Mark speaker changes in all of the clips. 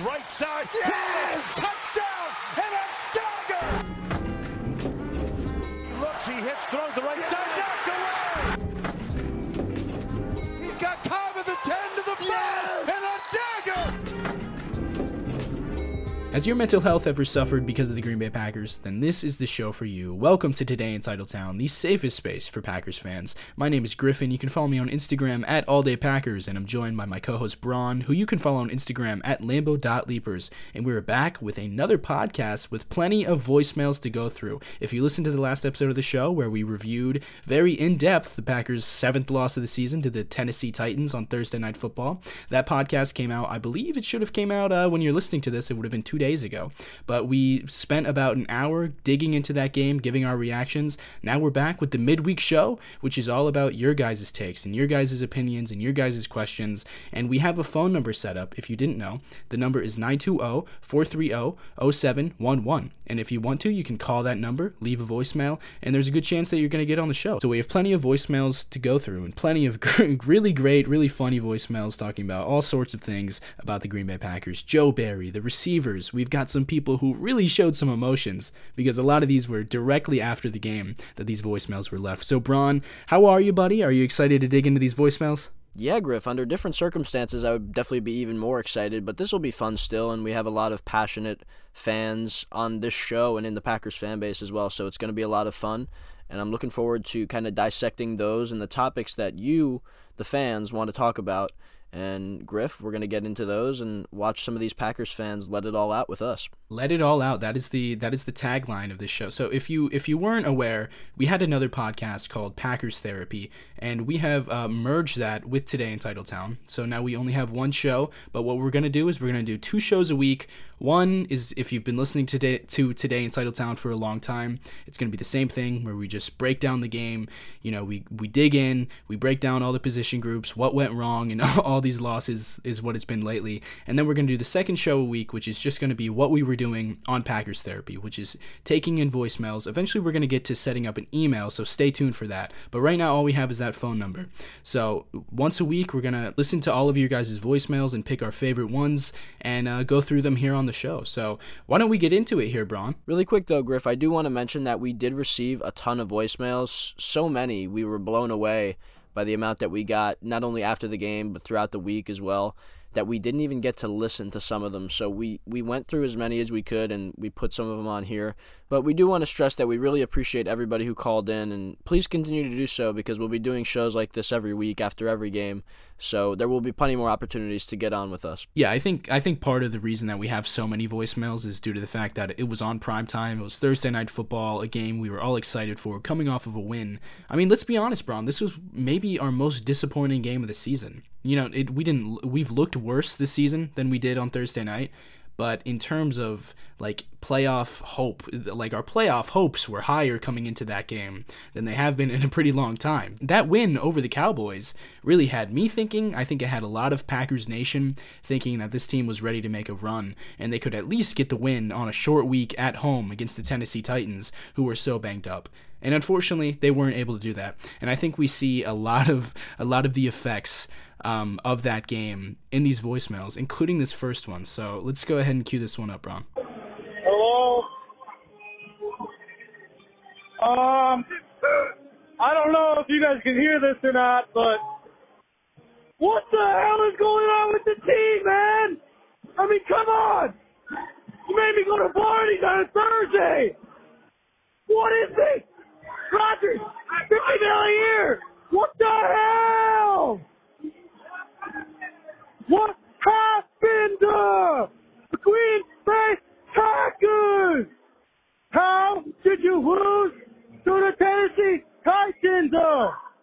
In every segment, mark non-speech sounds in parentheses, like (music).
Speaker 1: right side.
Speaker 2: Yes!
Speaker 1: Touchdown
Speaker 3: Has your mental health ever suffered because of the Green Bay Packers? Then this is the show for you. Welcome to Today in Titletown, the safest space for Packers fans. My name is Griffin. You can follow me on Instagram at AllDayPackers, and I'm joined by my co-host Braun, who you can follow on Instagram at Lambo.Leapers. And we're back with another podcast with plenty of voicemails to go through. If you listened to the last episode of the show where we reviewed very in-depth the Packers' seventh loss of the season to the Tennessee Titans on Thursday Night Football, that podcast came out. I believe it should have came out uh, when you're listening to this. It would have been two days ago. But we spent about an hour digging into that game, giving our reactions. Now we're back with the midweek show, which is all about your guys' takes and your guys' opinions and your guys' questions. And we have a phone number set up if you didn't know. The number is 920 430 0711. And if you want to, you can call that number, leave a voicemail, and there's a good chance that you're going to get on the show. So we have plenty of voicemails to go through and plenty of (laughs) really great, really funny voicemails talking about all sorts of things about the Green Bay Packers. Joe Barry, the receivers. We've got some people who really showed some emotions because a lot of these were directly after the game that these voicemails were left. So, Braun, how are you, buddy? Are you excited to dig into these voicemails?
Speaker 4: Yeah, Griff, under different circumstances, I would definitely be even more excited, but this will be fun still, and we have a lot of passionate fans on this show and in the Packers fan base as well, so it's going to be a lot of fun, and I'm looking forward to kind of dissecting those and the topics that you, the fans, want to talk about. And Griff, we're going to get into those and watch some of these Packers fans let it all out with us.
Speaker 3: Let it all out. That is the that is the tagline of this show. So if you if you weren't aware, we had another podcast called Packers Therapy, and we have uh, merged that with Today in Titletown. So now we only have one show. But what we're gonna do is we're gonna do two shows a week. One is if you've been listening today to Today in Titletown for a long time, it's gonna be the same thing where we just break down the game. You know, we we dig in, we break down all the position groups, what went wrong, and (laughs) all these losses is what it's been lately. And then we're gonna do the second show a week, which is just gonna be what we were doing on Packers Therapy, which is taking in voicemails. Eventually, we're going to get to setting up an email, so stay tuned for that. But right now, all we have is that phone number. So once a week, we're to listen to all of your guys' voicemails and pick our favorite ones and uh, go through them here on the show. So why don't we get into it here, Braun?
Speaker 4: Really quick though, Griff, I do want to mention that we did receive a ton of voicemails. So many, we were blown away by the amount that we got, not only after the game, but throughout the week as well. That we didn't even get to listen to some of them. So we, we went through as many as we could and we put some of them on here. But we do want to stress that we really appreciate everybody who called in and please continue to do so because we'll be doing shows like this every week after every game. So there will be plenty more opportunities to get on with us.
Speaker 3: Yeah, I think I think part of the reason that we have so many voicemails is due to the fact that it was on prime time. It was Thursday night football, a game we were all excited for, coming off of a win. I mean, let's be honest, Braun. This was maybe our most disappointing game of the season. You know, it, we didn't we've looked worse this season than we did on Thursday night. But in terms of like playoff hope, like our playoff hopes were higher coming into that game than they have been in a pretty long time. That win over the Cowboys really had me thinking. I think it had a lot of Packers Nation thinking that this team was ready to make a run and they could at least get the win on a short week at home against the Tennessee Titans, who were so banged up. And unfortunately, they weren't able to do that. And I think we see a lot of a lot of the effects um, of that game in these voicemails, including this first one. So let's go ahead and cue this one up, Braun.
Speaker 5: Hello. Um, I don't know if you guys can hear this or not, but what the hell is going on with the team, man? I mean, come on! You made me go to parties on a Thursday. What is this? Rodgers, fifty mil a year. What the hell? What happened to the Green Bay Packers? How did you lose to the Tennessee Titans?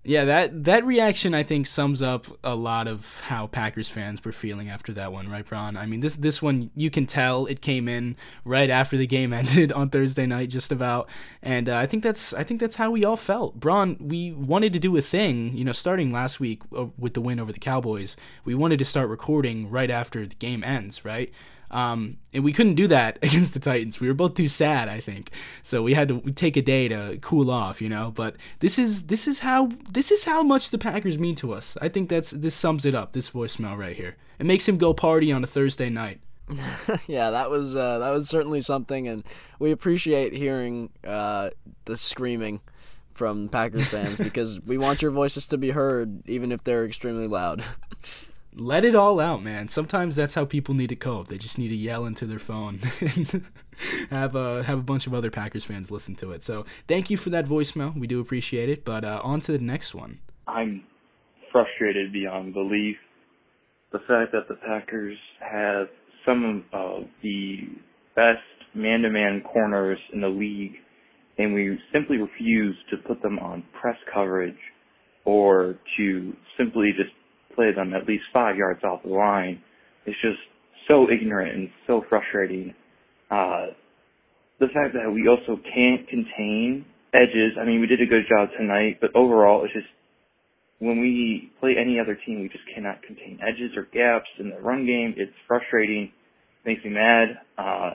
Speaker 3: Yeah, that that reaction I think sums up a lot of how Packers fans were feeling after that one, right, Braun? I mean, this this one you can tell it came in right after the game (laughs) ended on Thursday night, just about, and uh, I think that's I think that's how we all felt. Braun, we wanted to do a thing, you know, starting last week uh, with the win over the Cowboys. We wanted to start recording right after the game ends, right? Um, and we couldn't do that (laughs) against the Titans. We were both too sad, I think. So we had to take a day to cool off, you know. But this is this is how this is how much the Packers mean to us. I think that's this sums it up. This voicemail right here. It makes him go party on a Thursday night. (laughs)
Speaker 4: yeah, that was uh, that was certainly something, and we appreciate hearing uh, the screaming from Packers fans because we want your voices to be heard, even if they're extremely loud. (laughs)
Speaker 3: Let it all out, man. Sometimes that's how people need to cope. They just need to yell into their phone (laughs) and have a have a bunch of other Packers fans listen to it. So thank you for that voicemail. We do appreciate it. But uh, on to the next one.
Speaker 2: I'm frustrated beyond belief. The fact that the Packers have some of the best man-to-man corners in the league, and we simply refuse to put them on press coverage or to simply just play them at least five yards off the line is just so ignorant and so frustrating. Uh, the fact that we also can't contain edges, I mean, we did a good job tonight, but overall, it's just when we play any other team, we just cannot contain edges or gaps in the run game. It's frustrating, makes me mad. Uh,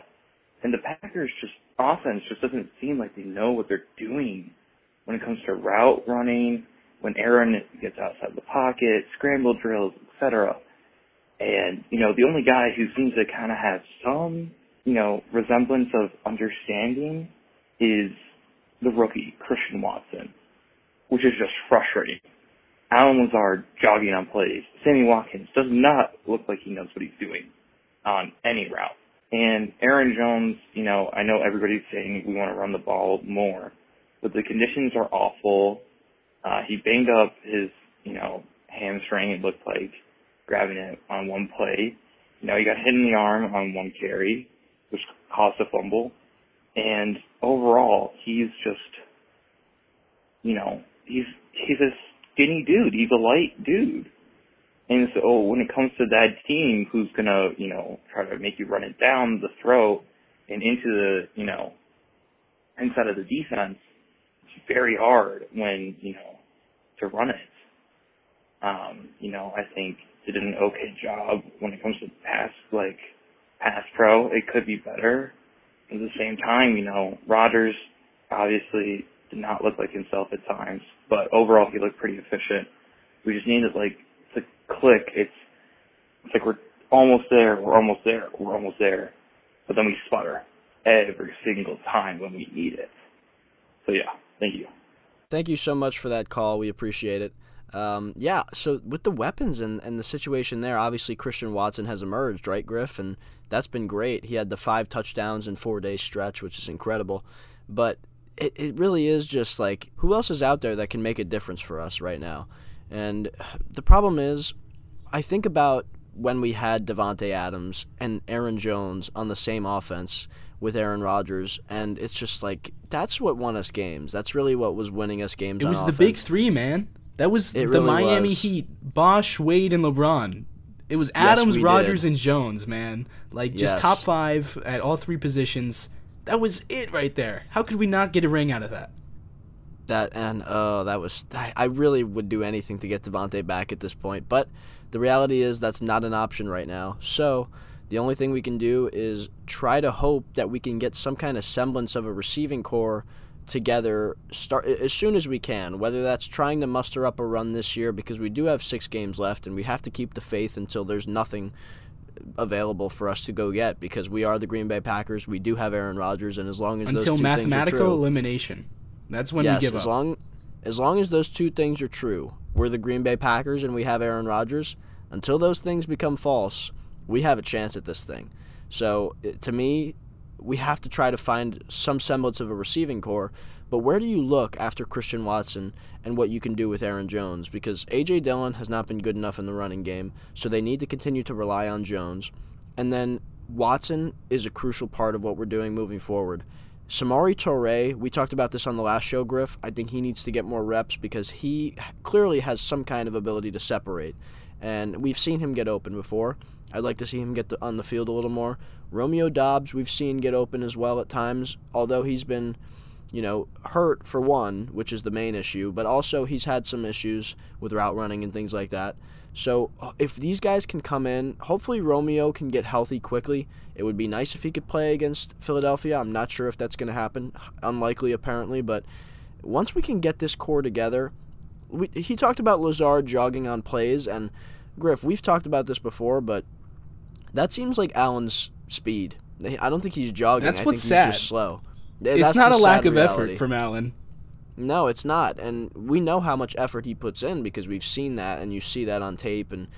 Speaker 2: and the Packers just offense just doesn't seem like they know what they're doing when it comes to route running, when Aaron gets outside the pocket, scramble drills, etc. And, you know, the only guy who seems to kind of have some, you know, resemblance of understanding is the rookie, Christian Watson, which is just frustrating. Allen Lazard jogging on plays. Sammy Watkins does not look like he knows what he's doing on any route. And Aaron Jones, you know, I know everybody's saying we want to run the ball more, but the conditions are awful. Uh, he banged up his, you know, hamstring, it looked like, grabbing it on one play. You know, he got hit in the arm on one carry, which caused a fumble. And overall, he's just, you know, he's, he's a skinny dude. He's a light dude. And so when it comes to that team who's gonna, you know, try to make you run it down the throat and into the, you know, inside of the defense, very hard when, you know, to run it. Um, you know, I think did an okay job when it comes to pass, like, pass pro. It could be better. At the same time, you know, Rodgers obviously did not look like himself at times, but overall he looked pretty efficient. We just needed like to click. It's it's like we're almost there, we're almost there, we're almost there, but then we sputter every single time when we need it. So yeah, thank you.
Speaker 4: Thank you so much for that call. We appreciate it. Um, yeah, so with the weapons and, and the situation there, obviously Christian Watson has emerged, right, Griff? And that's been great. He had the five touchdowns in four day stretch, which is incredible. But it, it really is just like who else is out there that can make a difference for us right now? And the problem is, I think about when we had Davante Adams and Aaron Jones on the same offense with Aaron Rodgers, and it's just like that's what won us games. That's really what was winning us games.
Speaker 3: It was the big three, man. That was
Speaker 4: It
Speaker 3: the
Speaker 4: really
Speaker 3: Miami
Speaker 4: was.
Speaker 3: Heat, Bosh, Wade, and LeBron. It was Adams,
Speaker 4: we
Speaker 3: Rodgers,
Speaker 4: did.
Speaker 3: and Jones, man. Like just
Speaker 4: Yes.
Speaker 3: top five at all three positions. That was it right there. How could we not get a ring out of that?
Speaker 4: That and oh, that was I, I really would do anything to get Davante back at this point, but the reality is that's not an option right now. So the only thing we can do is try to hope that we can get some kind of semblance of a receiving corps together start as soon as we can. Whether that's trying to muster up a run this year because we do have six games left and we have to keep the faith until there's nothing available for us to go get because we are the Green Bay Packers. We do have Aaron Rodgers, and as long as
Speaker 3: Until
Speaker 4: those two
Speaker 3: mathematical
Speaker 4: true,
Speaker 3: elimination. That's when
Speaker 4: yes,
Speaker 3: we give
Speaker 4: as
Speaker 3: up.
Speaker 4: long as long as those two things are true, we're the Green Bay Packers and we have Aaron Rodgers. Until those things become false, we have a chance at this thing. So to me, we have to try to find some semblance of a receiving corps. But where do you look after Christian Watson and what you can do with Aaron Jones? Because A.J. Dillon has not been good enough in the running game, so they need to continue to rely on Jones. And then Watson is a crucial part of what we're doing moving forward. Samori Toure, we talked about this on the last show, Griff. I think he needs to get more reps because he clearly has some kind of ability to separate. And we've seen him get open before. I'd like to see him get the, on the field a little more. Romeo Doubs, we've seen get open as well at times, although he's been, you know, hurt for one, which is the main issue, but also he's had some issues with route running and things like that. So uh, if these guys can come in, hopefully Romeo can get healthy quickly. It would be nice if he could play against Philadelphia. I'm not sure if that's going to happen. Unlikely, apparently, but once we can get this core together, we, he talked about Lazard jogging on plays, and Griff, we've talked about this before, but That seems like Allen's speed. I don't think he's jogging.
Speaker 3: That's
Speaker 4: I
Speaker 3: what's
Speaker 4: think
Speaker 3: sad.
Speaker 4: he's just slow.
Speaker 3: it's
Speaker 4: That's
Speaker 3: not a lack of
Speaker 4: reality.
Speaker 3: effort from Allen.
Speaker 4: No, it's not, and we know how much effort he puts in because we've seen that, and you see that on tape, and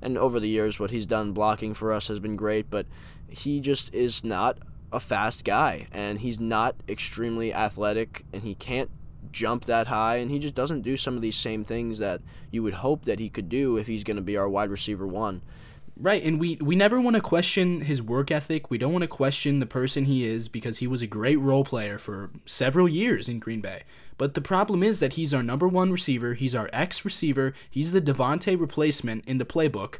Speaker 4: and over the years, what he's done blocking for us has been great. But he just is not a fast guy, and he's not extremely athletic, and he can't jump that high, and he just doesn't do some of these same things that you would hope that he could do if he's going to be our wide receiver one.
Speaker 3: Right, and we we never want to question his work ethic. We don't want to question the person he is because he was a great role player for several years in Green Bay. But the problem is that he's our number one receiver. He's our ex receiver. He's the Davante replacement in the playbook,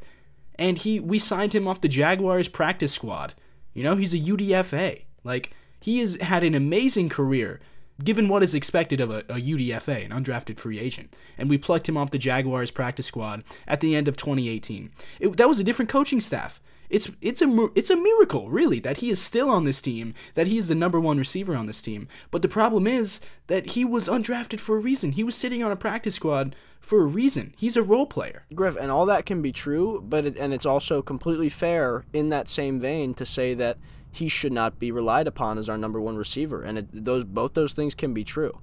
Speaker 3: and he we signed him off the Jaguars practice squad. You know, he's a UDFA. Like he has had an amazing career given what is expected of a, a UDFA, an undrafted free agent. And we plucked him off the Jaguars practice squad at the end of 2018. It, that was a different coaching staff. It's it's a it's a miracle, really, that he is still on this team, that he is the number one receiver on this team. But the problem is that he was undrafted for a reason. He was sitting on a practice squad for a reason. He's a role player.
Speaker 4: Griff, and all that can be true, but it, and it's also completely fair in that same vein to say that he should not be relied upon as our number one receiver, and it, those both those things can be true,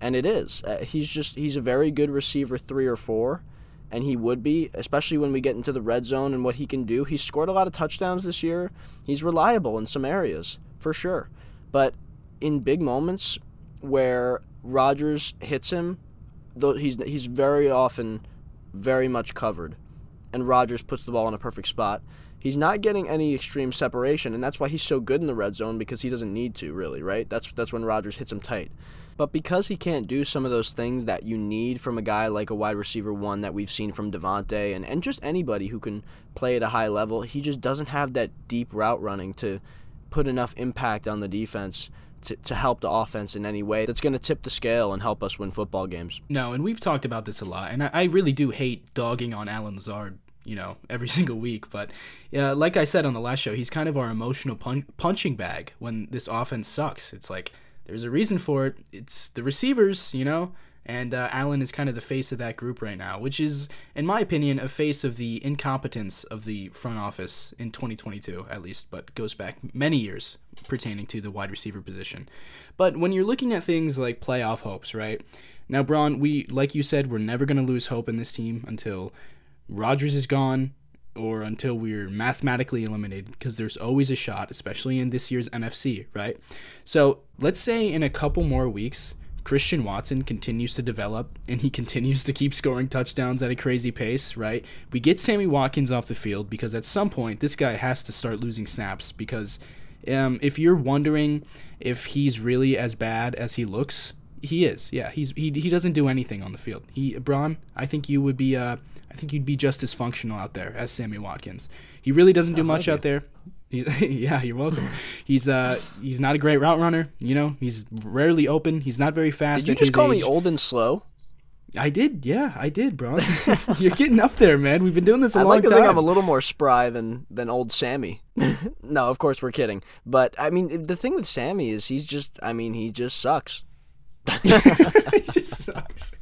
Speaker 4: and it is. Uh, he's just he's a very good receiver, three or four, and he would be, especially when we get into the red zone and what he can do. He's scored a lot of touchdowns this year. He's reliable in some areas for sure, but in big moments where Rodgers hits him, though he's he's very often very much covered, and Rodgers puts the ball in a perfect spot. He's not getting any extreme separation, and that's why he's so good in the red zone because he doesn't need to really, right? That's that's when Rodgers hits him tight. But because he can't do some of those things that you need from a guy like a wide receiver one that we've seen from Davante and, and just anybody who can play at a high level, he just doesn't have that deep route running to put enough impact on the defense to, to help the offense in any way that's going to tip the scale and help us win football games.
Speaker 3: No, and we've talked about this a lot, and I, I really do hate dogging on Allen Lazard, you know, (laughs) every single week. But uh, like I said on the last show, he's kind of our emotional pun- punching bag when this offense sucks. It's like there's a reason for it. It's the receivers, you know, and uh, Allen is kind of the face of that group right now, which is, in my opinion, a face of the incompetence of the front office in 2022, at least, but goes back many years pertaining to the wide receiver position. But when you're looking at things like playoff hopes, right? Now, Braun, we, like you said, we're never going to lose hope in this team until Rodgers is gone or until we're mathematically eliminated because there's always a shot, especially in this year's NFC, right? So let's say in a couple more weeks, Christian Watson continues to develop and he (laughs) continues to keep scoring touchdowns at a crazy pace, right? We get Sammy Watkins off the field because at some point this guy has to start losing snaps because um, if you're wondering if he's really as bad as he looks, he is. Yeah, he's he, he doesn't do anything on the field. He Braun, I think you would be uh I think you'd be just as functional out there as Sammy Watkins. He really doesn't do much out there. He's, (laughs) yeah, you're welcome. (laughs) He's uh he's not a great route runner. You know, he's rarely open. He's not very fast.
Speaker 4: Did you just call me old and slow?
Speaker 3: I did. Yeah, I did, bro. (laughs) you're getting up there, man. We've been doing this a
Speaker 4: I'd
Speaker 3: long
Speaker 4: like to
Speaker 3: time.
Speaker 4: think I'm a little more spry than than old Sammy. no, of course we're kidding. But I mean, the thing with Sammy is he's just. I mean, he just sucks. (laughs)
Speaker 3: it just sucks.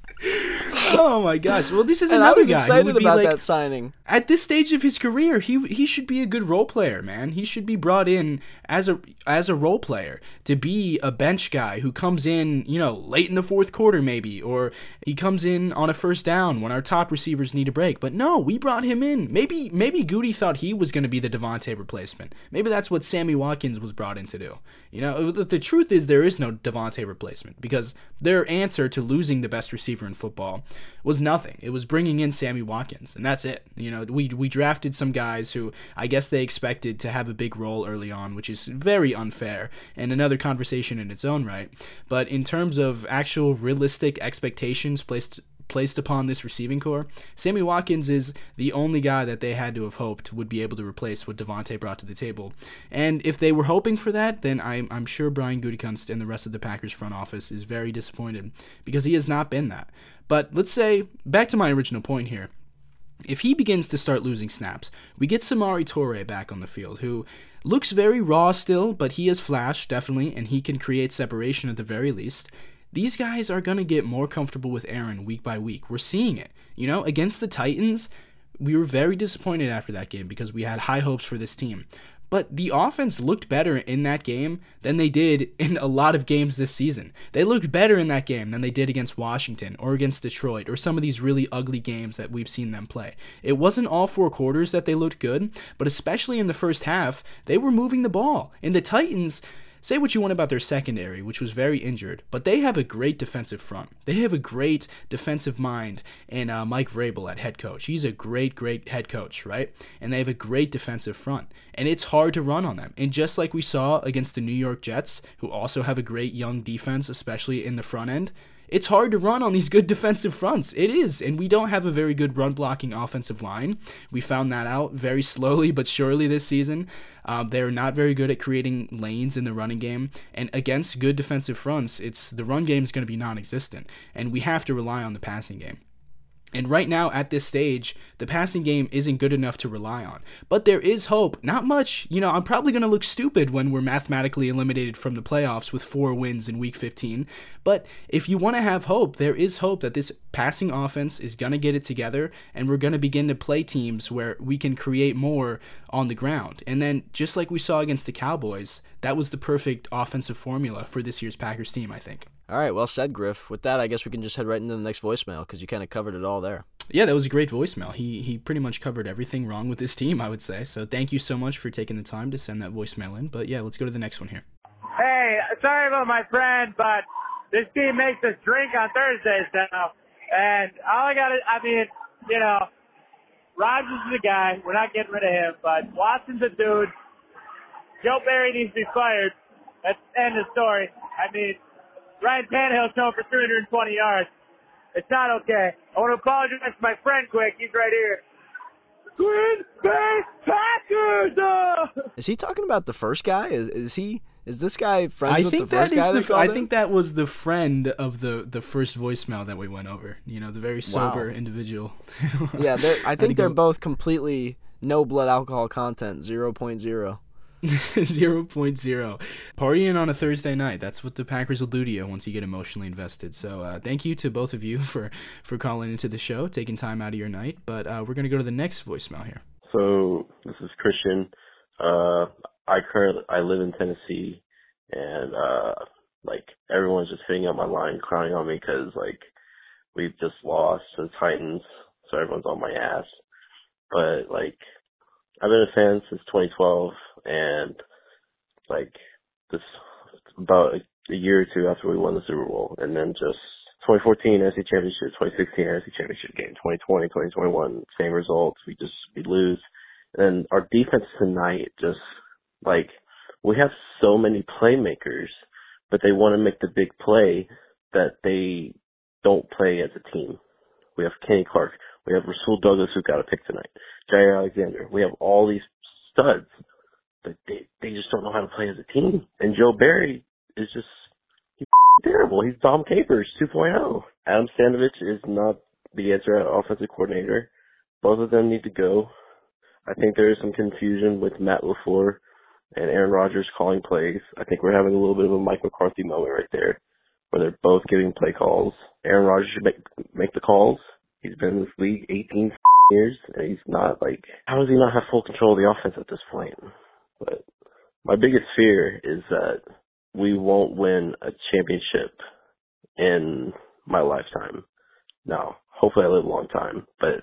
Speaker 3: Oh my gosh. Well, this is
Speaker 4: And I was
Speaker 3: guy
Speaker 4: excited about
Speaker 3: like,
Speaker 4: that signing.
Speaker 3: at this stage of his career, he he should be a good role player, man. He should be brought in as a as a role player to be a bench guy who comes in, you know, late in the fourth quarter maybe, or he comes in on a first down when our top receivers need a break. But no, we brought him in. Maybe maybe Gutey thought he was going to be the Davante replacement. Maybe that's what Sammy Watkins was brought in to do. You know, the, the truth is there is no Davante replacement because their answer to losing the best receiver in football was nothing. It was bringing in Sammy Watkins, and that's it. You know, we we drafted some guys who I guess they expected to have a big role early on, which is very unfair and another conversation in its own right. But in terms of actual realistic expectations placed placed upon this receiving corps, Sammy Watkins is the only guy that they had to have hoped would be able to replace what Davante brought to the table. And if they were hoping for that, then I'm, I'm sure Brian Gutekunst and the rest of the Packers front office is very disappointed because he has not been that. But let's say, back to my original point here. If he begins to start losing snaps, we get Samori Toure back on the field, who looks very raw still, but he has flash, definitely, and he can create separation at the very least. These guys are going to get more comfortable with Aaron week by week. We're seeing it. You know, against the Titans, we were very disappointed after that game because we had high hopes for this team. But the offense looked better in that game than they did in a lot of games this season. They looked better in that game than they did against Washington or against Detroit or some of these really ugly games that we've seen them play. It wasn't all four quarters that they looked good, but especially in the first half, they were moving the ball. And the Titans, Say what you want about their secondary, which was very injured, but they have a great defensive front. They have a great defensive mind in uh, Mike Vrabel at head coach. He's a great, great head coach, right? And they have a great defensive front. And it's hard to run on them. And just like we saw against the New York Jets, who also have a great young defense, especially in the front end, it's hard to run on these good (laughs) defensive fronts. It is, and we don't have a very good run blocking offensive line. We found that out very (laughs) slowly but surely this season. Um, they're not very good at creating lanes in the running game, and against good defensive fronts, it's the run game is going to be non-existent, and we have to rely on the passing game. And right now, at this stage, the passing game isn't good enough to rely on. But there is hope. Not much. You know, I'm probably going to look stupid when we're mathematically eliminated from the playoffs with four wins in week 15. But if you want to have hope, there is hope that this passing offense is going to get it together and we're going to begin to play teams where we can create more on the ground. And then, just like we saw against the Cowboys, that was the perfect offensive formula for this year's Packers team, I think.
Speaker 4: All right, well said, Griff. With that, I guess we can just head right into the next voicemail because you kind of covered it all there.
Speaker 3: Yeah, that was a great voicemail. He he pretty much covered everything wrong with this team, I would say. So thank you so much for taking the time to send that voicemail in. But yeah, let's go to the next one here.
Speaker 5: Hey, sorry about my friend, but this team makes us drink on Thursdays now. And all I got to, I mean, you know, Rodgers is a guy. We're not getting rid of him, but Watson's a dude. Joe Barry needs to be fired. That's end of the story. I mean, Ryan Tannehill's thrown for 320 yards. It's not okay. I want to apologize to my friend quick. He's right here. Green Bay Packers! Uh!
Speaker 4: Is he talking about the first guy? Is is he? Is this guy friends
Speaker 3: I
Speaker 4: with
Speaker 3: think
Speaker 4: the first
Speaker 3: that
Speaker 4: guy?
Speaker 3: is
Speaker 4: that
Speaker 3: the. I
Speaker 4: called
Speaker 3: think that was the friend of the the first voicemail that we went over. You know, the very sober
Speaker 4: Wow.
Speaker 3: individual.
Speaker 4: Yeah, they're, (laughs) I think they're
Speaker 3: go-
Speaker 4: both completely no blood alcohol content, 0.0. (laughs)
Speaker 3: 0.0 partying on a thursday night that's what the packers will do to you once you get emotionally invested so uh, thank you to both of you (laughs) for for calling into the show taking time out of your night but uh, we're going to go to the next voicemail here
Speaker 6: So this is Christian. Uh, I currently I live in Tennessee, and uh, like everyone's just hitting up my line, clowning on me because like we've just lost to the Titans, so everyone's on my ass. But like I've been a fan since 2012, and like this about a, year or two after we won the Super Bowl, and then just 2014 NFC Championship, 2016 NFC Championship game, 2020, 2021, same results. We just we lose, and our defense tonight just like we have so many playmakers, but they want to make the big play that they don't play as a team. We have Kenny Clark, we have Rasul Douglas who got a pick tonight, Jaire Alexander. We have all these studs, but they they just don't know how to play as a team. And Joe Barry is just he's (laughs) terrible. He's Dom Capers 2.0. Adam Stenavich is not the answer at offensive coordinator. Both of them need to go. I think there is some confusion with Matt LaFleur and Aaron Rodgers calling plays. I think we're having a little bit of a Mike McCarthy moment right there, where they're both giving play calls. Aaron Rodgers should make make the calls. He's been in this league 18 years, and he's not like, how does he not have full control of the offense at this point? But my biggest fear is that we won't win a championship in my lifetime. Now, hopefully I live a long time, but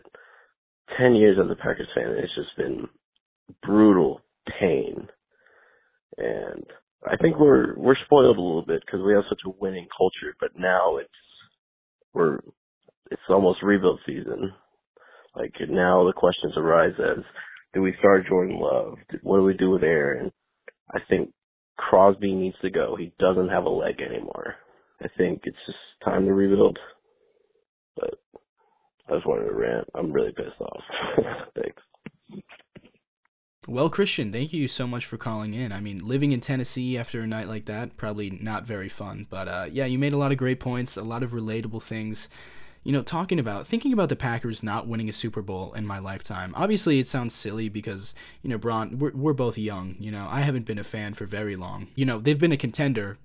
Speaker 6: 10 years as a Packers fan, it's just been brutal pain. And I think we're, we're spoiled a little bit because we have such a winning culture, but now it's, we're, it's almost rebuild season. Like now the questions arise as, do we start Jordan Love? What do we do with Aaron? I think Crosby needs to go. He doesn't have a leg anymore. I think it's just time to rebuild. But I just wanted to rant. I'm really pissed off. (laughs) Thanks.
Speaker 3: Well, Christian, thank you so much for calling in. I mean, living in Tennessee after a night like that, probably not very fun. But uh, yeah, you made a lot of great points, a lot of relatable things. You know, talking about, thinking about the Packers not winning a Super Bowl in my lifetime. Obviously, it sounds silly because, you know, Braun, we're, we're both young. You know, I haven't been a fan for very long. You know, they've been a contender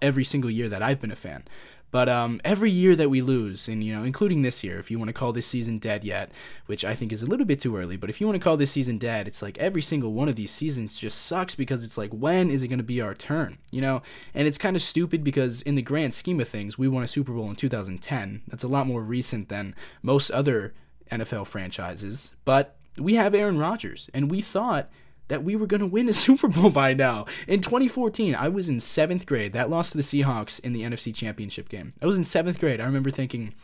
Speaker 3: every single year that I've been a fan. But um, every year that we lose, and you know, including this year, if you want to call this season dead yet, which I think is a little bit too early, but if you want to call this season dead, it's like every single one of these seasons just sucks because it's like when is it going to be our turn, you know? And it's kind of stupid because in the grand scheme of things, we won a Super Bowl in 2010. That's a lot more recent than most other NFL franchises, but we have Aaron Rodgers, and we thought that we were going to win a (laughs) Super Bowl by now. In 2014, I was in seventh grade. That lost to the Seahawks in the NFC Championship game. I was in seventh grade. I remember thinking,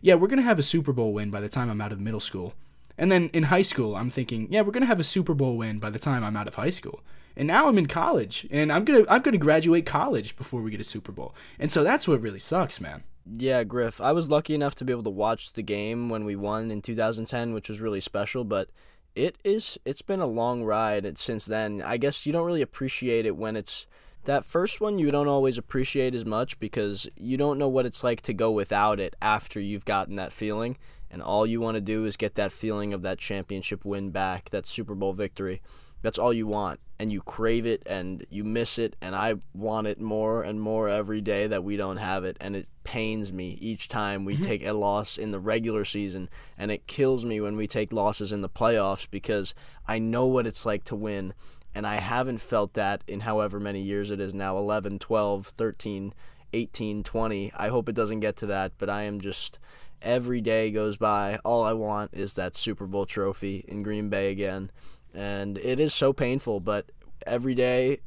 Speaker 3: yeah, we're going to have a Super Bowl win by the time I'm out of middle school. And then in high school, I'm thinking, yeah, we're going to have a Super Bowl win by the time I'm out of high school. And now I'm in college, and I'm gonna I'm gonna graduate college before we get a Super Bowl. And so that's what really sucks, man.
Speaker 4: Yeah, Griff. I was lucky enough to be able to watch the game when we won in 2010, which was really special. But it is it's been a long ride since then. I guess you don't really appreciate it when it's that first one you don't always appreciate as much because you don't know what it's like to go without it after you've gotten that feeling and all you want to do is get that feeling of that championship win back, that Super Bowl victory. That's all you want. And you crave it and you miss it. And I want it more and more every day that we don't have it. And it pains me each time we mm-hmm. take a loss in the regular season. And it kills me when we take losses in the playoffs because I know what it's like to win. And I haven't felt that in however many years it is now 11, 12, 13, 18, 20. I hope it doesn't get to that, but I am just every day goes by. All I want is that Super Bowl trophy in Green Bay again and it is so painful, but every day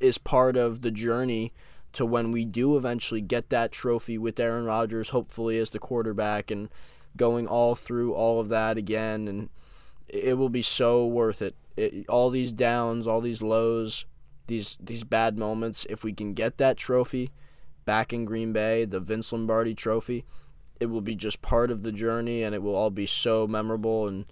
Speaker 4: is part of the journey to when we do eventually get that trophy with Aaron Rodgers, hopefully as the quarterback, and going all through all of that again, and it will be so worth it. it all these downs, all these lows, these these bad moments. If we can get that trophy back in Green Bay, the Vince Lombardi Trophy, it will be just part of the journey, and it will all be so memorable, and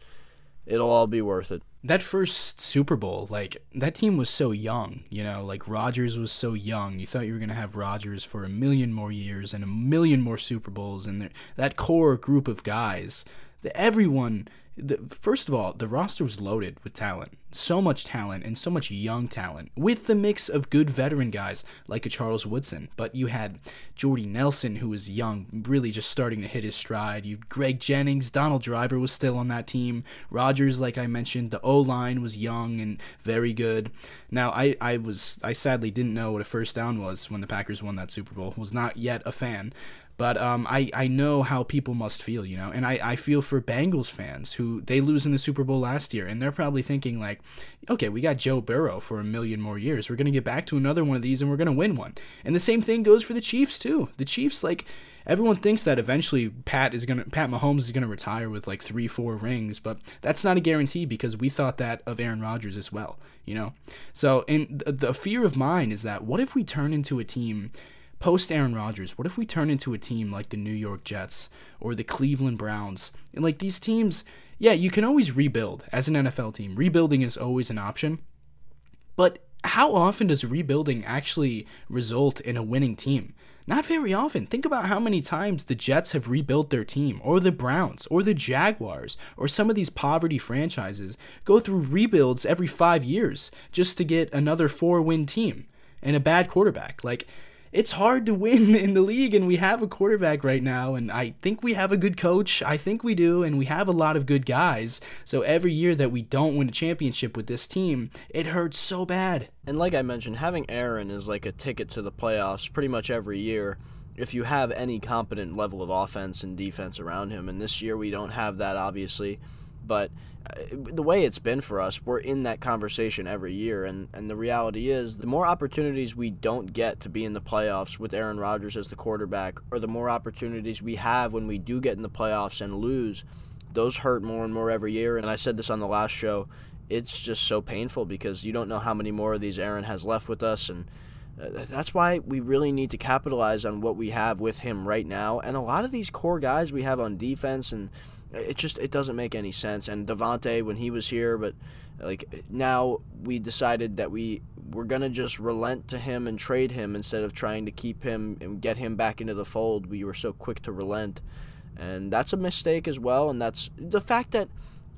Speaker 4: it'll all be worth it
Speaker 3: that first Super Bowl, like that team was so young, you know, like Rodgers was so young. You thought you were going to have Rodgers for a million more years and a million more Super Bowls and that core group of guys, that everyone the, first of all, the roster was loaded with talent. So much talent and so much young talent with the mix of good veteran guys like a Charles Woodson. But you had Jordy Nelson, who was young, really just starting to hit his stride. You Greg Jennings, Donald Driver was still on that team. Rodgers, like I mentioned, the O line was young and very good. Now, I, I was I sadly didn't know what a first down was when the Packers won that Super Bowl. Was not yet a fan. But um, I, I know how people must feel, you know, and I, I feel for Bengals fans who they lose in the Super Bowl last year, and they're probably thinking, like, okay, we got Joe Burrow for a million more years. We're going to get back to another one of these and we're going to win one. And the same thing goes for the Chiefs, too. The Chiefs, like, everyone thinks that eventually Pat is gonna Pat Mahomes is gonna retire with like three, four rings, but that's not a guarantee because we thought that of Aaron Rodgers as well, you know. So, in the fear of mine is that what if we turn into a team post Aaron Rodgers, what if we turn into a team like the New York Jets or the Cleveland Browns? And like these teams, yeah, you can always rebuild as an NFL team. Rebuilding is always an option. But how often does rebuilding actually result in a winning team? Not very often. Think about how many times the Jets have rebuilt their team, or the Browns, or the Jaguars, or some of these poverty franchises go through rebuilds every five years just to get another four win team and a bad quarterback. Like, it's hard to win (laughs) in the league and we have a quarterback right now and I think we have a good coach. I think we do and we have a lot of good guys. So every year that we don't win a championship with this team, it hurts so bad.
Speaker 4: And like I mentioned, having Aaron is like a ticket to the playoffs pretty much every year if you have any competent level of offense and defense around him. And this year we don't have that obviously, but the way it's been for us, we're in that conversation every year. And, and the reality is, the more opportunities we don't get to be in the playoffs with Aaron Rodgers as the quarterback, or the more opportunities we have when we do get in the playoffs and lose, those hurt more and more every year. And I said this on the last show. It's just so painful because you don't know how many more of these Aaron has left with us. And uh, that's why we really need to capitalize on what we have with him right now. And a lot of these core guys we have on defense and it just it doesn't make any sense. And Davante when he was here, but like now we decided that we we're gonna just relent to him and trade him instead of trying to keep him and get him back into the fold. We were so quick to relent, and that's a mistake as well. And that's the fact that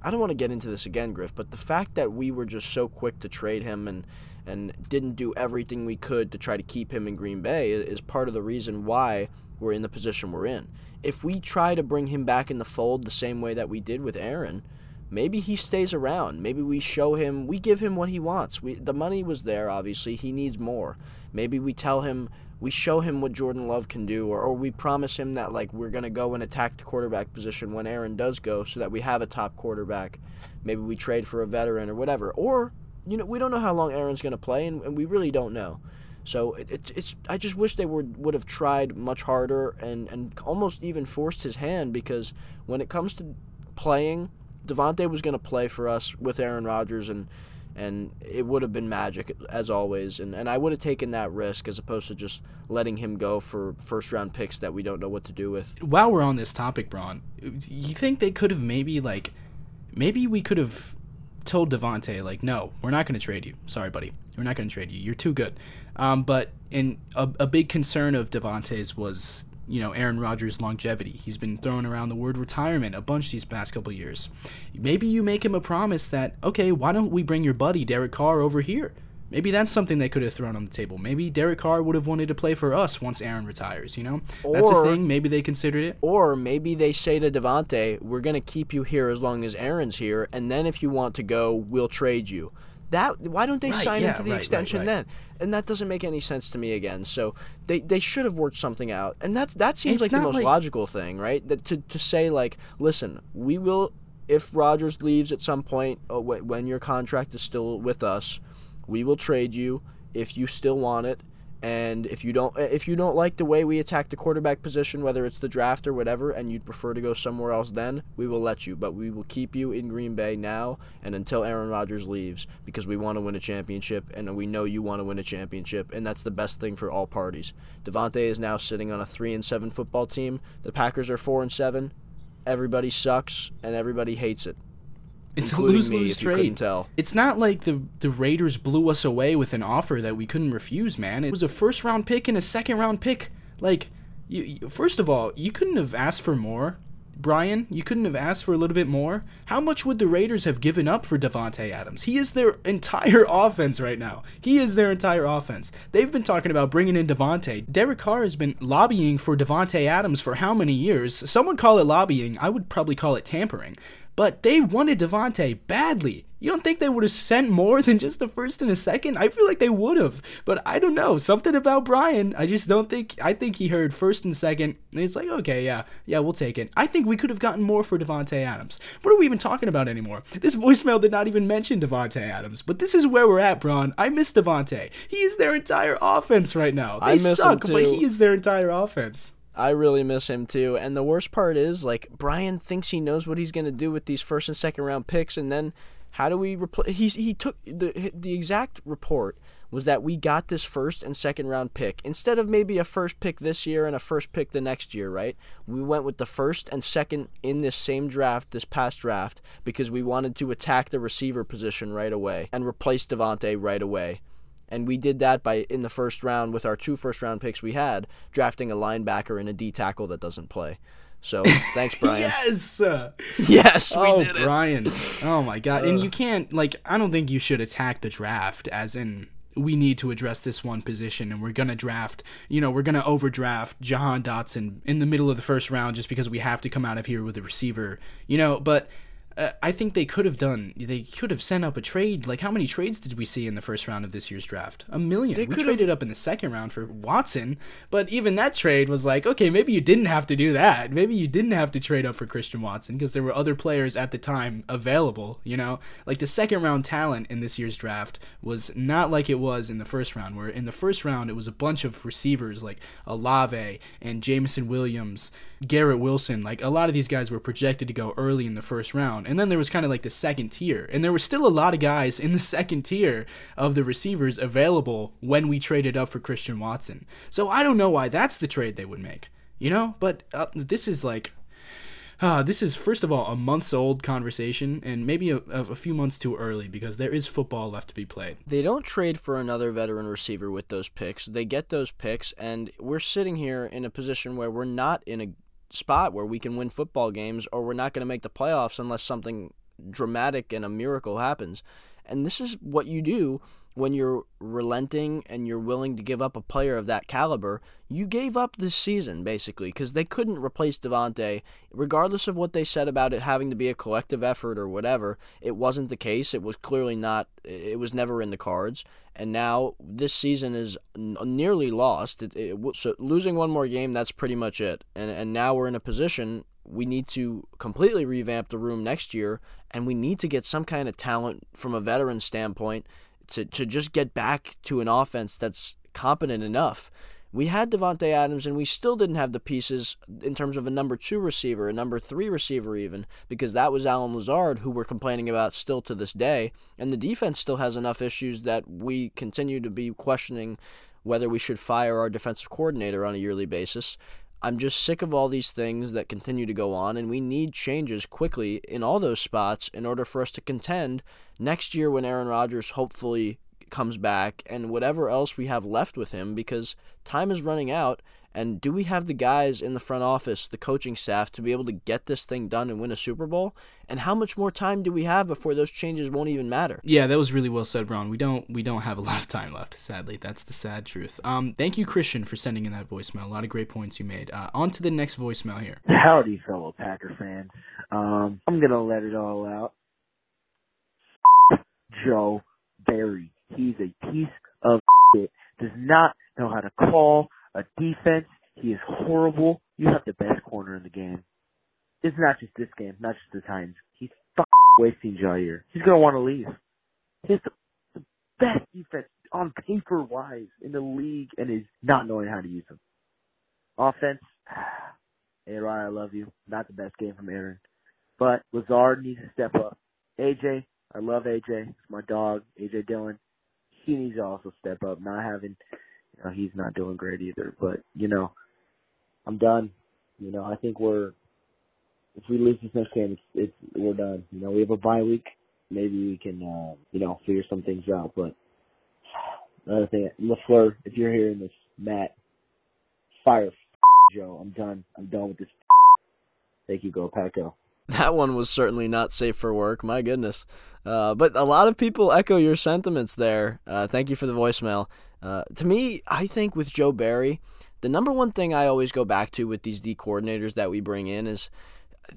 Speaker 4: I don't want to get into this again, Griff, but the fact that we were just so quick to trade him and and didn't do everything we could to try to keep him in Green Bay is part of the reason why we're in the position we're in. If we try to bring him back in the fold the same way that we did with Aaron, maybe he stays around. Maybe we show him, we give him what he wants. We the money was there, obviously. He needs more. Maybe we tell him, we show him what Jordan Love can do, or, or we promise him that like we're gonna go and attack the quarterback position when Aaron does go, so that we have a top quarterback. Maybe we trade for a veteran or whatever. Or you know, we don't know how long Aaron's gonna play, and, and we really don't know. So it, it, it's I just wish they would would have tried much harder and and almost even forced his hand because when it comes to playing Davante was going to play for us with Aaron Rodgers, and and it would have been magic as always. And, and I would have taken that risk as opposed to just letting him go for first round picks that we don't know what to do with.
Speaker 3: While we're on this topic, Braun, you think they could have maybe like maybe we could have told Davante like, no, we're not going to trade you. Sorry, buddy, we're not going to trade you. You're too good. Um, but in a, a big concern of Davante's was you know Aaron Rodgers' longevity. He's been throwing around the word retirement a bunch these past couple years. Maybe you make him a promise that okay, why don't we bring your buddy Derek Carr over here? Maybe that's something they could have thrown on the table. Maybe Derek Carr would have wanted to play for us once Aaron retires. You know, or, that's a thing. Maybe they considered it.
Speaker 4: Or maybe they say to Davante, "We're going to keep you here as long as Aaron's here, and then if you want to go, we'll trade you." That why don't they right, sign yeah, into the right, extension right, then? And that doesn't make any sense to me again. So they, they should have worked something out, and that that seems it's like the most like... logical thing, right? That to to say like, listen, we will if Rodgers leaves at some point uh, when your contract is still with us, we will trade you if you still want it and if you don't if you don't like the way we attack the quarterback position, whether it's the draft or whatever, and you'd prefer to go somewhere else, then we will let you. But we will keep you in Green Bay now and until Aaron Rodgers leaves because we want to win a championship and we know you want to win a championship, and that's the best thing for all parties. Davante is now sitting on a three and seven football team. The Packers are four and seven. Everybody sucks and everybody hates it.
Speaker 3: It's a lose lose trade. It's not like the the Raiders blew us away with an offer that we couldn't refuse, man. It was a first round pick and a second round pick. Like, you, you, first of all, you couldn't have asked for more, Brian. You couldn't have asked for a little bit more. How much would the Raiders have given up for Davante Adams? He is their entire (laughs) offense right now. He is their entire offense. They've been talking about bringing in Davante. Derek Carr has been lobbying for Davante Adams for how many years? Someone call it lobbying. I would probably call it tampering. But they wanted Davante badly. You don't think they would have sent more than just the first and a second? I feel like they would have, but I don't know. Something about Brian, I just don't think. I think he heard first and second, and it's like, okay, yeah, yeah, we'll take it. I think we could have gotten more for Davante Adams. What are we even talking about anymore? This voicemail did not even mention Davante Adams, but this is where we're at, Braun. I miss Davante. He is their entire offense right now. They I miss suck, but he is their entire offense.
Speaker 4: I really miss him too. And the worst part is, like, Brian thinks he knows what he's going to do with these first and second round picks, and then how do we replace? He he took the the exact report was that we got this first and second round pick instead of maybe a first pick this year and a first pick the next year, right? We went with the first and second in this same draft, this past draft, because we wanted to attack the receiver position right away and replace Davante right away. And we did that by in the first round with our two first round picks we had, drafting a linebacker and a D tackle that doesn't play. So (laughs) thanks, Brian.
Speaker 3: yes,
Speaker 4: yes, we
Speaker 3: oh,
Speaker 4: did
Speaker 3: it, Brian. Oh my God! And you can't like I don't think you should attack the draft as in we need to address this one position and we're gonna draft. You know, we're gonna overdraft Jahan Dotson in the middle of the first round just because we have to come out of here with a receiver. You know, but uh, I think they could have done. They could have sent up a trade. Like, how many trades did we see in the first round of this year's draft? A million. They we traded up in the second round for Watson, but even that trade was like, okay, maybe you didn't have to do that. Maybe you didn't have to trade up for Christian Watson because there were other players at the time available. You know, like the second round talent in this year's draft was not like it was in the first round. Where in the first round it was a bunch of receivers like Olave and Jameson Williams Garrett Wilson, like a lot of these guys were projected to go early in the first round. And then there was kind of like the second tier. And there were still a lot of guys in the (laughs) second tier of the receivers available when we traded up for Christian Watson. So I don't know why that's the trade they would make. You know, but uh, this is like uh, this is first of all a months old conversation and maybe a, a, few months too early because there is football left to be played.
Speaker 4: They don't trade for another veteran receiver with those picks. They get those picks, and we're sitting here in a position where we're not in a spot where we can win football games or we're not going to make the playoffs unless something dramatic and a miracle happens. And this is what you do when you're relenting and you're willing to give up a player of that caliber, you gave up this season basically because they couldn't replace Davante, regardless of what they said about it having to be a collective effort or whatever. It wasn't the case. It was clearly not. It was never in the cards. And now this season is nearly lost. It, it, so losing one more game, that's pretty much it. And and now we're in a position we need to completely revamp the room next year, and we need to get some kind of talent from a veteran standpoint to, to just get back to an offense that's competent enough. We had Davante Adams, and we still didn't have the pieces in terms of a number two receiver, a number three receiver, even because that was Allen Lazard, who we're complaining about still to this day. And the defense still has enough issues that we continue to be questioning whether we should fire our defensive coordinator on a yearly basis. I'm just sick of all these things that continue to go on, and we need changes quickly in all those spots in order for us to contend next year when Aaron Rodgers hopefully comes back and whatever else we have left with him because time is running out and do we have the guys in the front office, the coaching staff, to be able to get this thing done and win a Super Bowl? And how much more time do we have before those changes won't even matter?
Speaker 3: Yeah, that was really well said, Braun. We don't we don't have a (laughs) lot of time left. Sadly, that's the sad truth. Um, thank you, Christian, for sending in that voicemail. A lot of great points you made. Uh, on to the next voicemail here.
Speaker 7: Howdy, fellow Packer fans. Um, I'm gonna let it all out. (laughs) Joe Barry. He's a piece of (laughs) shit. Does not know how to call a defense. He is horrible. You have the best corner in the game. It's not just this game, not just the Titans. He's fucking wasting Jaire. He's gonna want to leave. He's the, the best defense on paper wise in the league, and is not knowing how to use them. Offense, (sighs) Aaron, I love you. Not the best game from Aaron, but Lazard needs to step up. AJ, I love AJ. It's my dog, AJ Dillon. He needs to also step up. Not having you know, he's not doing great either. But you know, I'm done. You know, I think we're if we lose this next game, it's, it's we're done. You know, we have a bye week. Maybe we can uh, you know figure some things out. But another thing, LaFleur, if you're hearing this, Matt, fire Joe. I'm done. I'm done with this. Thank you, go Paco. (laughs)
Speaker 4: That one was certainly not safe for work. My goodness. Uh, but a lot of people echo your sentiments there. Uh, thank you for the voicemail. Uh, to me, I think with Joe Barry, the number one thing I always go back to with these D coordinators that we bring in is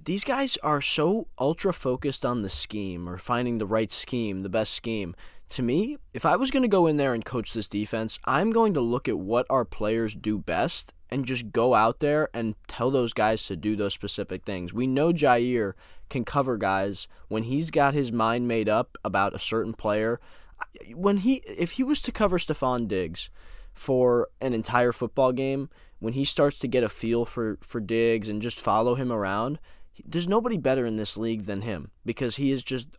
Speaker 4: these guys are so ultra focused on the scheme or finding the right scheme, the best scheme. To me, if I was going to go in there and coach this defense, I'm going to look at what our players do best and just go out there and tell those guys to do those specific things. We know Jaire can cover guys when he's got his mind made up about a certain player when he if he was to cover Stefon Diggs for an entire football game, when he starts to get a feel for for Diggs and just follow him around, there's nobody better in this league than him because he is just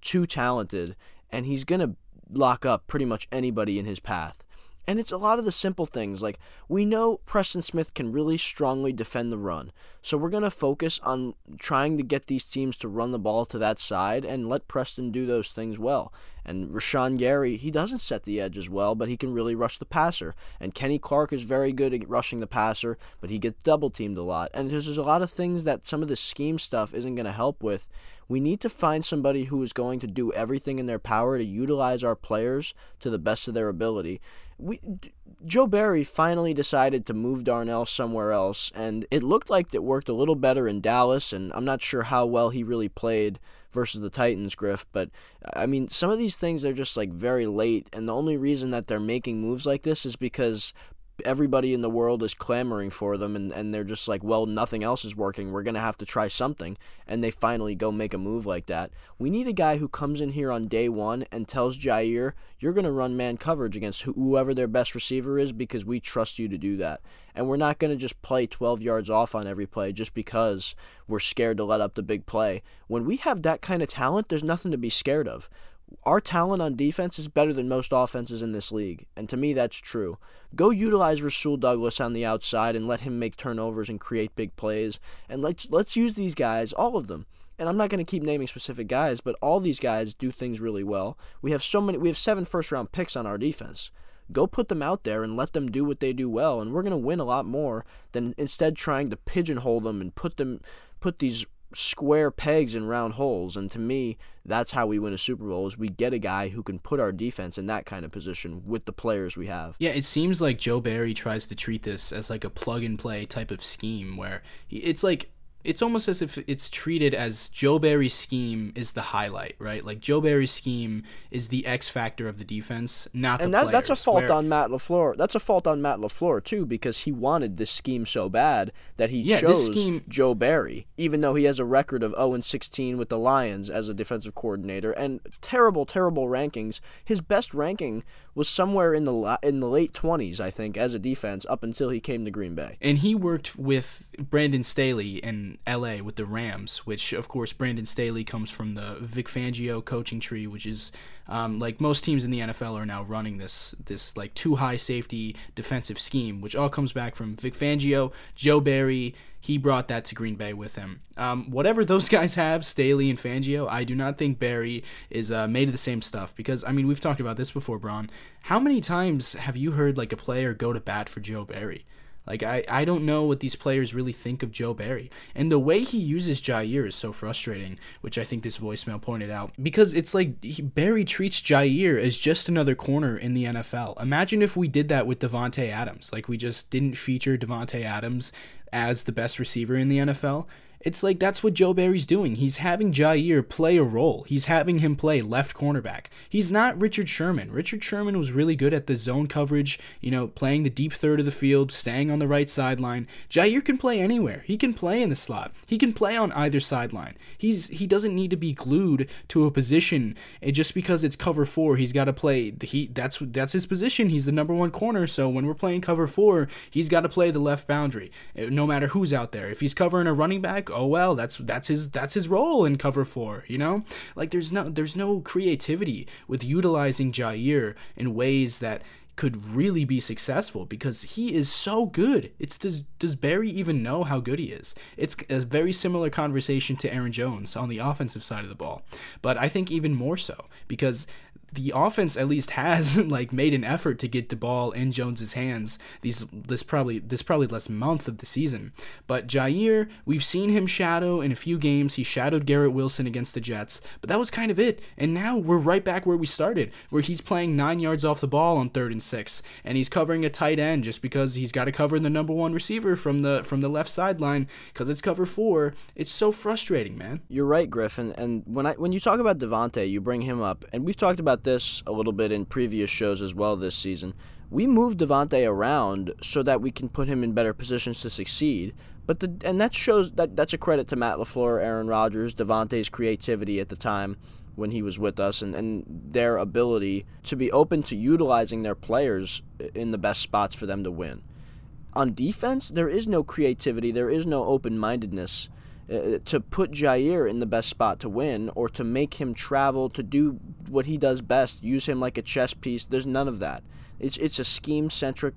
Speaker 4: too talented and he's going to lock up pretty much anybody in his path. And it's a lot of the simple things. Like, we know Preston Smith can really strongly defend the run. So we're going to focus on trying to get these teams to run the ball to that side and let Preston do those things well. And Rashan Gary, he doesn't set the edge as well, but he can really rush the passer. And Kenny Clark is very good at rushing the passer, but he gets double teamed a lot. And there's, there's a lot of things that some of the scheme stuff isn't going to help with. We need to find somebody who is going to do everything in their power to utilize our players to the best of their ability we Joe Barry finally decided to move Darnell somewhere else, and it looked like it worked a little better in Dallas. And I'm not sure how well he really played versus the Titans, Griff. But I mean, some of these things are just like very late, and the only reason that they're making moves like this is because everybody in the world is clamoring for them and, and they're just like, well, nothing else is working. We're going to have to try something. And they finally go make a move like that. We need a guy who comes in here on day one and tells Jaire you're going to run man coverage against whoever their best receiver is because we trust you to do that. And we're not going to just play 12 yards off on every play just because we're scared to let up the big play. When we have that kind of talent, there's nothing to be scared of our talent on defense is better than most offenses in this league, and to me that's true. Go utilize Rasul Douglas on the outside and let him make turnovers and create big plays, and let's let's use these guys, all of them. And I'm not going to keep naming specific guys, but all these guys do things really well. We have so many we have seven first round picks on our defense. Go put them out there and let them do what they do well, and we're going to win a lot more than instead trying to pigeonhole them and put them put these square pegs in round holes. And to me, that's how we win a Super Bowl is we get a guy who can put our defense in that kind of position with the players we have.
Speaker 3: Yeah, it seems like Joe Barry tries to treat this as like a plug and play type of scheme where it's like it's almost as if it's treated as Joe Barry's scheme is the highlight, right? Like Joe Barry's scheme is the X factor of the defense, not
Speaker 4: and
Speaker 3: the
Speaker 4: that,
Speaker 3: players.
Speaker 4: that's a fault
Speaker 3: where-
Speaker 4: on Matt LaFleur. That's a fault on Matt LaFleur too, because he wanted this scheme so bad that he
Speaker 3: Yeah,
Speaker 4: chose
Speaker 3: scheme-
Speaker 4: Joe Barry, even though he has a record of 0 and 16 with the Lions as a defensive coordinator and terrible, terrible rankings. His best ranking was somewhere in the in the late 20s, I think, as a defense up until he came to Green Bay.
Speaker 3: And he worked with Brandon Staley LA with the Rams, which of course Brandon Staley comes from the Vic Fangio coaching tree, which is um, like most teams in the NFL are now running this this like two high safety defensive scheme, which all comes back from Vic Fangio, Joe Barry. He brought that to Green Bay with him. Um, whatever those (laughs) guys have, Staley and Fangio, I do not think Barry is uh, made of the same stuff because I mean we've talked about this before, Braun. How many times have you heard like a player go to bat for Joe Barry? Like I, I don't know what these players really think of Joe Barry. And the way he uses Jaire is so frustrating, which I think this voicemail pointed out. Because it's like he, Barry treats Jaire as just another corner in the NFL. Imagine if we did that with Davante Adams. Like we just didn't feature Davante Adams as the best receiver in the NFL. It's like that's what Joe Barry's doing. He's having Jaire play a role. He's having him play left cornerback. He's not Richard Sherman. Richard Sherman was really good at the zone coverage, you know, playing the deep third of the field, staying on the right sideline. Jaire can play anywhere. He can play in the slot. He can play on either sideline. He's he doesn't need to be glued to a position and just because it's cover 4, he's got to play the he that's that's his position. He's the number 1 corner, so when we're playing cover 4, he's got to play the left boundary. eh, No matter who's out there. If he's covering a running back, oh well, that's that's his that's his role in cover four. You know, like there's no there's no creativity with utilizing Jaire in ways that could really be successful because he is so good. It's does does Barry even know how good he is? It's a very similar conversation to Aaron Jones on the offensive side of the ball, but I think even more so because the offense at least has (laughs) like made an effort to get the ball in Jones's hands these this probably this probably last month of the season. But Jaire, we've seen him shadow in a few games. He shadowed Garrett Wilson against the Jets, but that was kind of it. And now we're right back where we started, where he's playing nine yards off the ball on third and six, and he's covering a tight end just because he's got to cover the number one receiver from the from the left sideline because it's cover four. It's so frustrating, man.
Speaker 4: You're right, Griffin. And when I when you talk about Davante, you bring him up, and we've talked about this a little bit in previous shows as well this season. We moved Davante around so that we can put him in better positions to succeed. But the and that shows that that's a credit to Matt LaFleur, Aaron Rodgers, Davante's creativity at the time when he was with us, and, and their ability to be open to utilizing their players in the best spots for them to win. On defense, there is no creativity, there is no open mindedness uh, to put Jaire in the best spot to win or to make him travel to do what he does best, use him like a chess piece. There's none of that. It's it's a scheme centric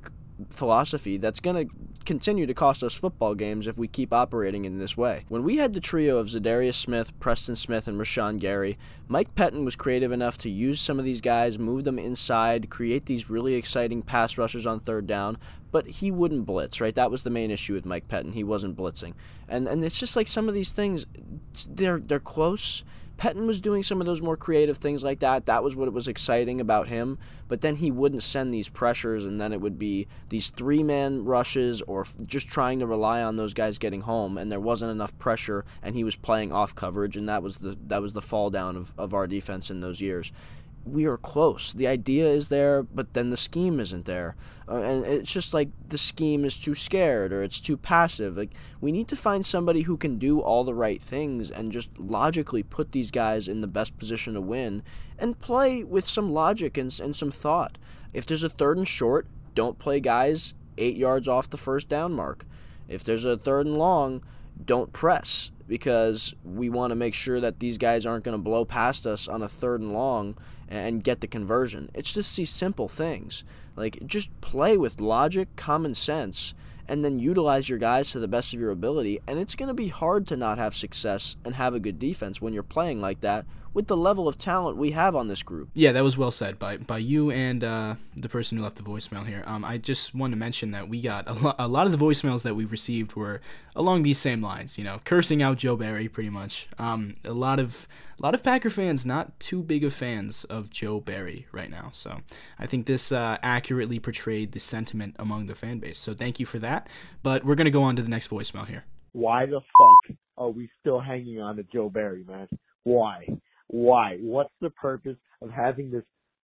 Speaker 4: philosophy that's going to continue to cost us football games if we keep operating in this way. When we had the trio of Za'Darius Smith, Preston Smith, and Rashan Gary, Mike Pettine was creative enough to use some of these guys, move them inside, create these really exciting pass rushers on third down, but he wouldn't blitz, right? That was the main issue with Mike Pettine. He wasn't blitzing. And and it's just like some of these things they're they're close. Pettine was doing some of those more creative things like that. That was what it was exciting about him. But then he wouldn't send these pressures, and then it would be these three man rushes or just trying to rely on those guys getting home. And there wasn't enough pressure, and he was playing off coverage, and that was the that was the fall down of, of our defense in those years. We are close. The idea is there, but then the scheme isn't there. Uh, and it's just like the scheme is too scared or it's too passive. Like we need to find somebody who can do all the right things and just logically put these guys in the best position to win and play with some logic and, and some thought. If there's a third and short, don't play guys 8 yards off the first down mark. If there's a third and long, don't press because we want to make sure that these guys aren't going to blow past us on a third and long and get the conversion. It's just these simple things. Like just play with logic, common sense, and then utilize your guys to the best of your ability. And it's going to be hard to not have success and have a good defense when you're playing like that with the level of talent we have on this group.
Speaker 3: Yeah, that was well said by by you and uh, the person who left the voicemail here. Um, I just want to mention that we got a, lo- a lot of the voicemails that we received were along these same lines. You know, cursing out Joe Barry pretty much. Um, a lot of a lot of Packer fans not too big of fans of Joe Barry right now. So I think this uh, accurately portrayed the sentiment among the fan base. So thank you for that. But we're gonna go on to the next voicemail here.
Speaker 8: Why the fuck are we still hanging on to Joe Barry, man? Why? Why? What's the purpose of having this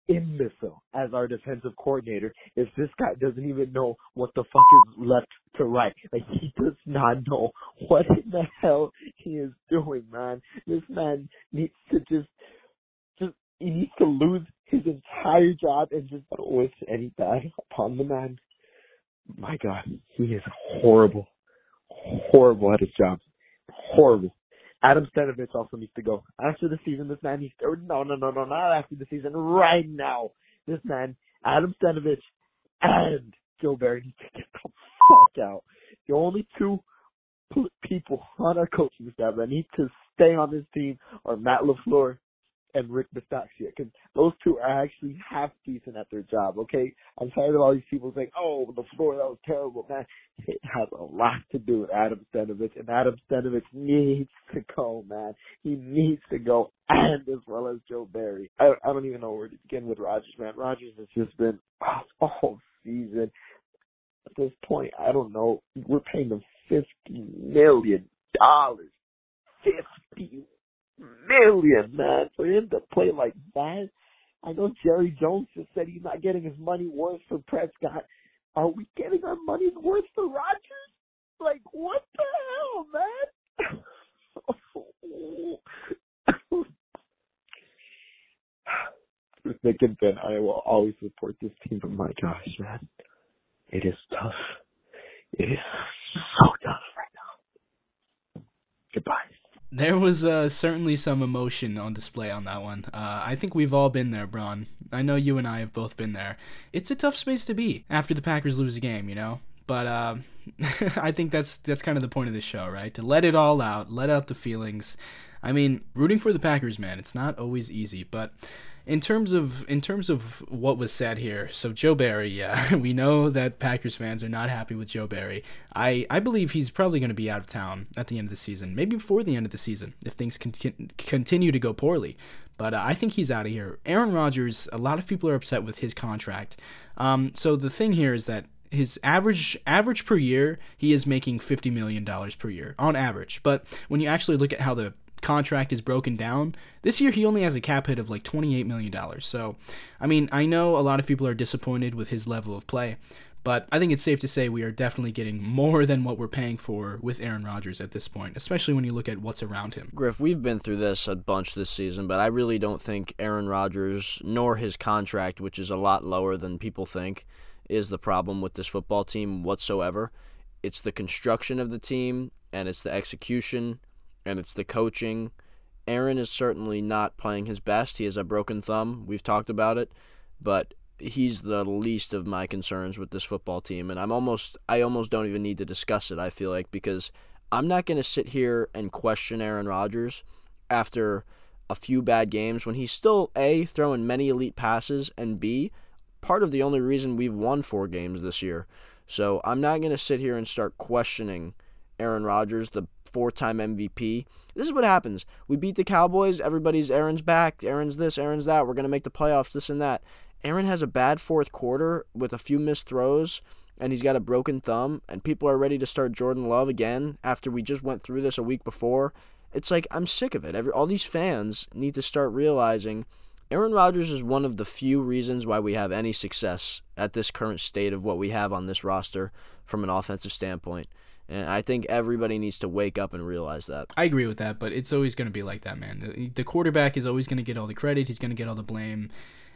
Speaker 8: imbecile as our defensive coordinator if this guy doesn't even know what the fuck is left to right? Like he does not know what in the hell he is doing, man. This man needs to just just he needs to lose his entire job and just don't wish any bad upon the man. My God, he is horrible, horrible at his job, horrible. Adam Stenavich also needs to go. After the season, this man needs to, no, no, no, no, not after the season, right now. This man, Adam Stenavich and Joe Barry need to get the fuck out. The only two people on our coaching staff that need to stay on this team are Matt LaFleur and Rick Bisaccia because those two are actually half decent at their job. Okay, I'm tired of all these people saying, "Oh, the floor that was terrible." Man, it has a lot to do with Adam Stenavich, and Adam Stenavich needs to go. Man, he needs to go, and as well as Joe Barry. I, I don't even know where to begin with Rodgers. Man, Rodgers has just been off all season. At this point, I don't know. We're paying him fifty million dollars. Fifty million, man, for him to play like that. I know Jerry Jones just said he's not getting his money worth for Prescott. Are we getting our money's worth for Rodgers? Like, what the hell, man? Thick and thin, I will always support this team, but my gosh, man, it is tough. It is so tough right now. Goodbye.
Speaker 3: There was uh, certainly some emotion on display on that one. Uh, I think we've all been there, Braun. I know you and I have both been there. It's a tough space to be after the Packers lose a game, you know. But uh, (laughs) I think that's that's kind of the point of this show, right? To let it all out, let out the feelings. I mean, rooting for the Packers, man, it's not always easy, but in terms of in terms of what was said here, so Joe Barry, yeah, (laughs) we know that Packers fans are not happy with Joe Barry. I I believe he's probably going to be out of town at the end of the season, maybe before the end of the season if things conti- continue to go poorly. But uh, I think he's out of here. Aaron Rodgers, a lot of people are upset with his contract. Um, so the thing here is that his average average per year, he is making fifty million dollars per year on average. But when you actually look at how the contract is broken down. This year he only has a cap hit of like $28 million. So, I mean, I know a lot of people are disappointed with his level of play, but I think it's safe to say we are definitely getting more than what we're paying for with Aaron Rodgers at this point, especially when you look at what's around him.
Speaker 4: Griff, we've been through this a bunch this season, but I really don't think Aaron Rodgers nor his contract, which is a lot lower than people think, is the problem with this football team whatsoever. It's the construction of the team and it's the execution and it's the coaching. Aaron is certainly not playing his best. He has a broken thumb. We've talked about it, but he's the least of my concerns with this football team and I'm almost I almost don't even need to discuss it, I feel like because I'm not going to sit here and question Aaron Rodgers after a few bad games when he's still A throwing many elite passes and B part of the only reason we've won 4 games this year. So I'm not going to sit here and start questioning Aaron Rodgers, the four time MVP. This is what happens. We beat the Cowboys. Everybody's Aaron's back. Aaron's this, Aaron's that. We're going to make the playoffs, this and that. Aaron has a bad fourth quarter with a few missed throws, and he's got a broken thumb, and people are ready to start Jordan Love again after we just went through this a week before. It's like, I'm sick of it. Every, all these fans need to start realizing Aaron Rodgers is one of the few reasons why we have any success at this current state of what we have on this roster from an offensive standpoint. And I think everybody needs to wake up and realize that.
Speaker 3: I agree with that, but it's always going to be like that, man. The quarterback is always going to get all the credit, he's going to get all the blame.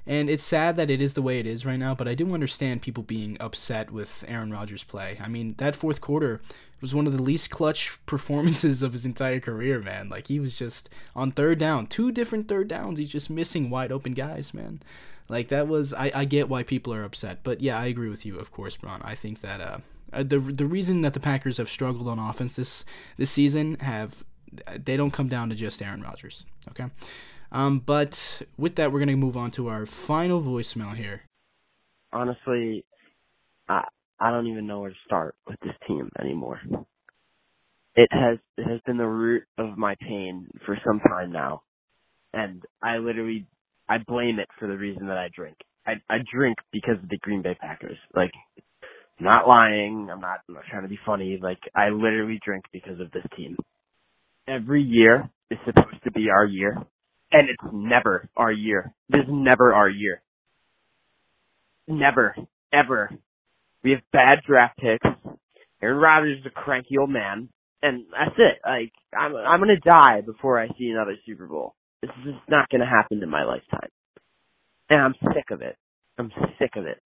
Speaker 3: And it's sad that it is the way it is right now, but I do understand people being upset with Aaron Rodgers' play. I mean, that fourth quarter was one of the least clutch (laughs) performances of his entire career, man. Like, he was just on third down, two different third downs. He's just missing wide open guys, man. Like, that was, I, I get why people are upset. But yeah, I agree with you, of course, Braun. I think that, uh, uh, the the reason that the Packers have struggled on offense this this season have they don't come down to just Aaron Rodgers. Okay, Um, but with that, we're gonna move on to our final voicemail here.
Speaker 9: honestly, I I don't even know where to start with this team anymore. It has it has been the root of my pain for some time now, and I literally I blame it for the reason that I drink. I I drink because of the Green Bay Packers. Like, Not lying. I'm not I'm not trying to be funny. Like, I literally drink because of this team. Every year is supposed to be our year, and it's never our year. This is never our year. Never, ever. We have bad draft picks. Aaron Rodgers is a cranky old man, and that's it. Like I'm, I'm gonna die before I see another Super Bowl. This is not gonna happen in my lifetime, and I'm sick of it. I'm sick of it.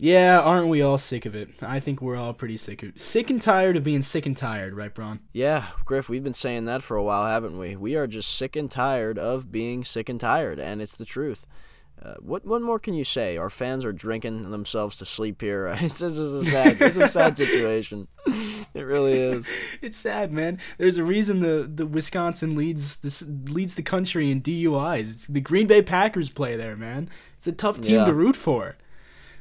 Speaker 3: Yeah, aren't we all sick of it? I think we're all pretty sick of sick and tired of being sick and tired, right, Braun?
Speaker 4: Yeah, Griff, we've been saying that for a while, haven't we? We are just sick and tired of being sick and tired, and it's the truth. Uh, what what more can you say? Our fans are drinking themselves to sleep here. It's (laughs) this is a sad it's a sad (laughs) situation. It really is. (laughs)
Speaker 3: It's sad, man. There's a reason the, the Wisconsin leads this leads the country in DUIs. It's the Green Bay Packers play there, man. It's a tough team
Speaker 4: Yeah.
Speaker 3: to root for.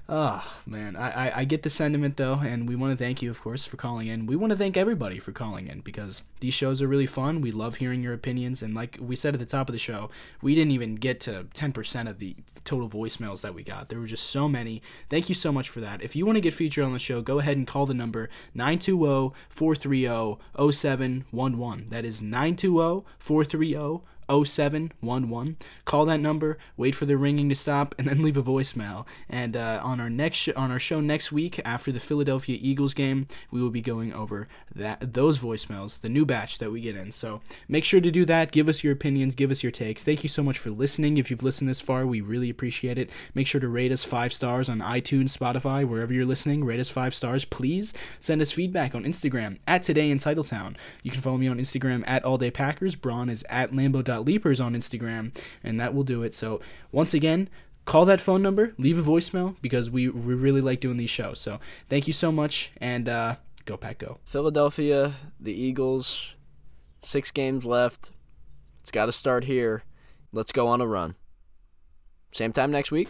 Speaker 3: Oh man, I, I, I get the sentiment though, and we want to thank you, of course, for calling in. We want to thank everybody for calling in because these shows are really fun. We love hearing your opinions, and like we said at the top of the show, we didn't even get to ten percent of the total voicemails that we got. There were just so many. Thank you so much for that. If you want to get featured on the show, go ahead and call the number 920-430-0711. That is 920-430 0711. Call that number, wait for the ringing to stop, and then (laughs) leave a voicemail. And uh, on our next sh- on our show next week after the Philadelphia Eagles game, we will be going over that those voicemails, the new batch that we get in. So make sure to do that. Give us your opinions, give us your takes. Thank you so much for listening. If you've listened this far, we really appreciate it. Make sure to rate us five stars on iTunes, Spotify, wherever you're listening. Rate us five stars, please. Send us feedback on Instagram at Today in Titletown. You can follow me on Instagram at All Day Packers. Braun is at Lambo.leapers on Instagram, and that will do it. So once again, call that phone number, leave a voicemail because we, we really like doing these shows. So thank you so much, and uh, go Pack Go.
Speaker 4: Philadelphia, the Eagles, six games left. It's got to start here. Let's go on a run. Same time next week.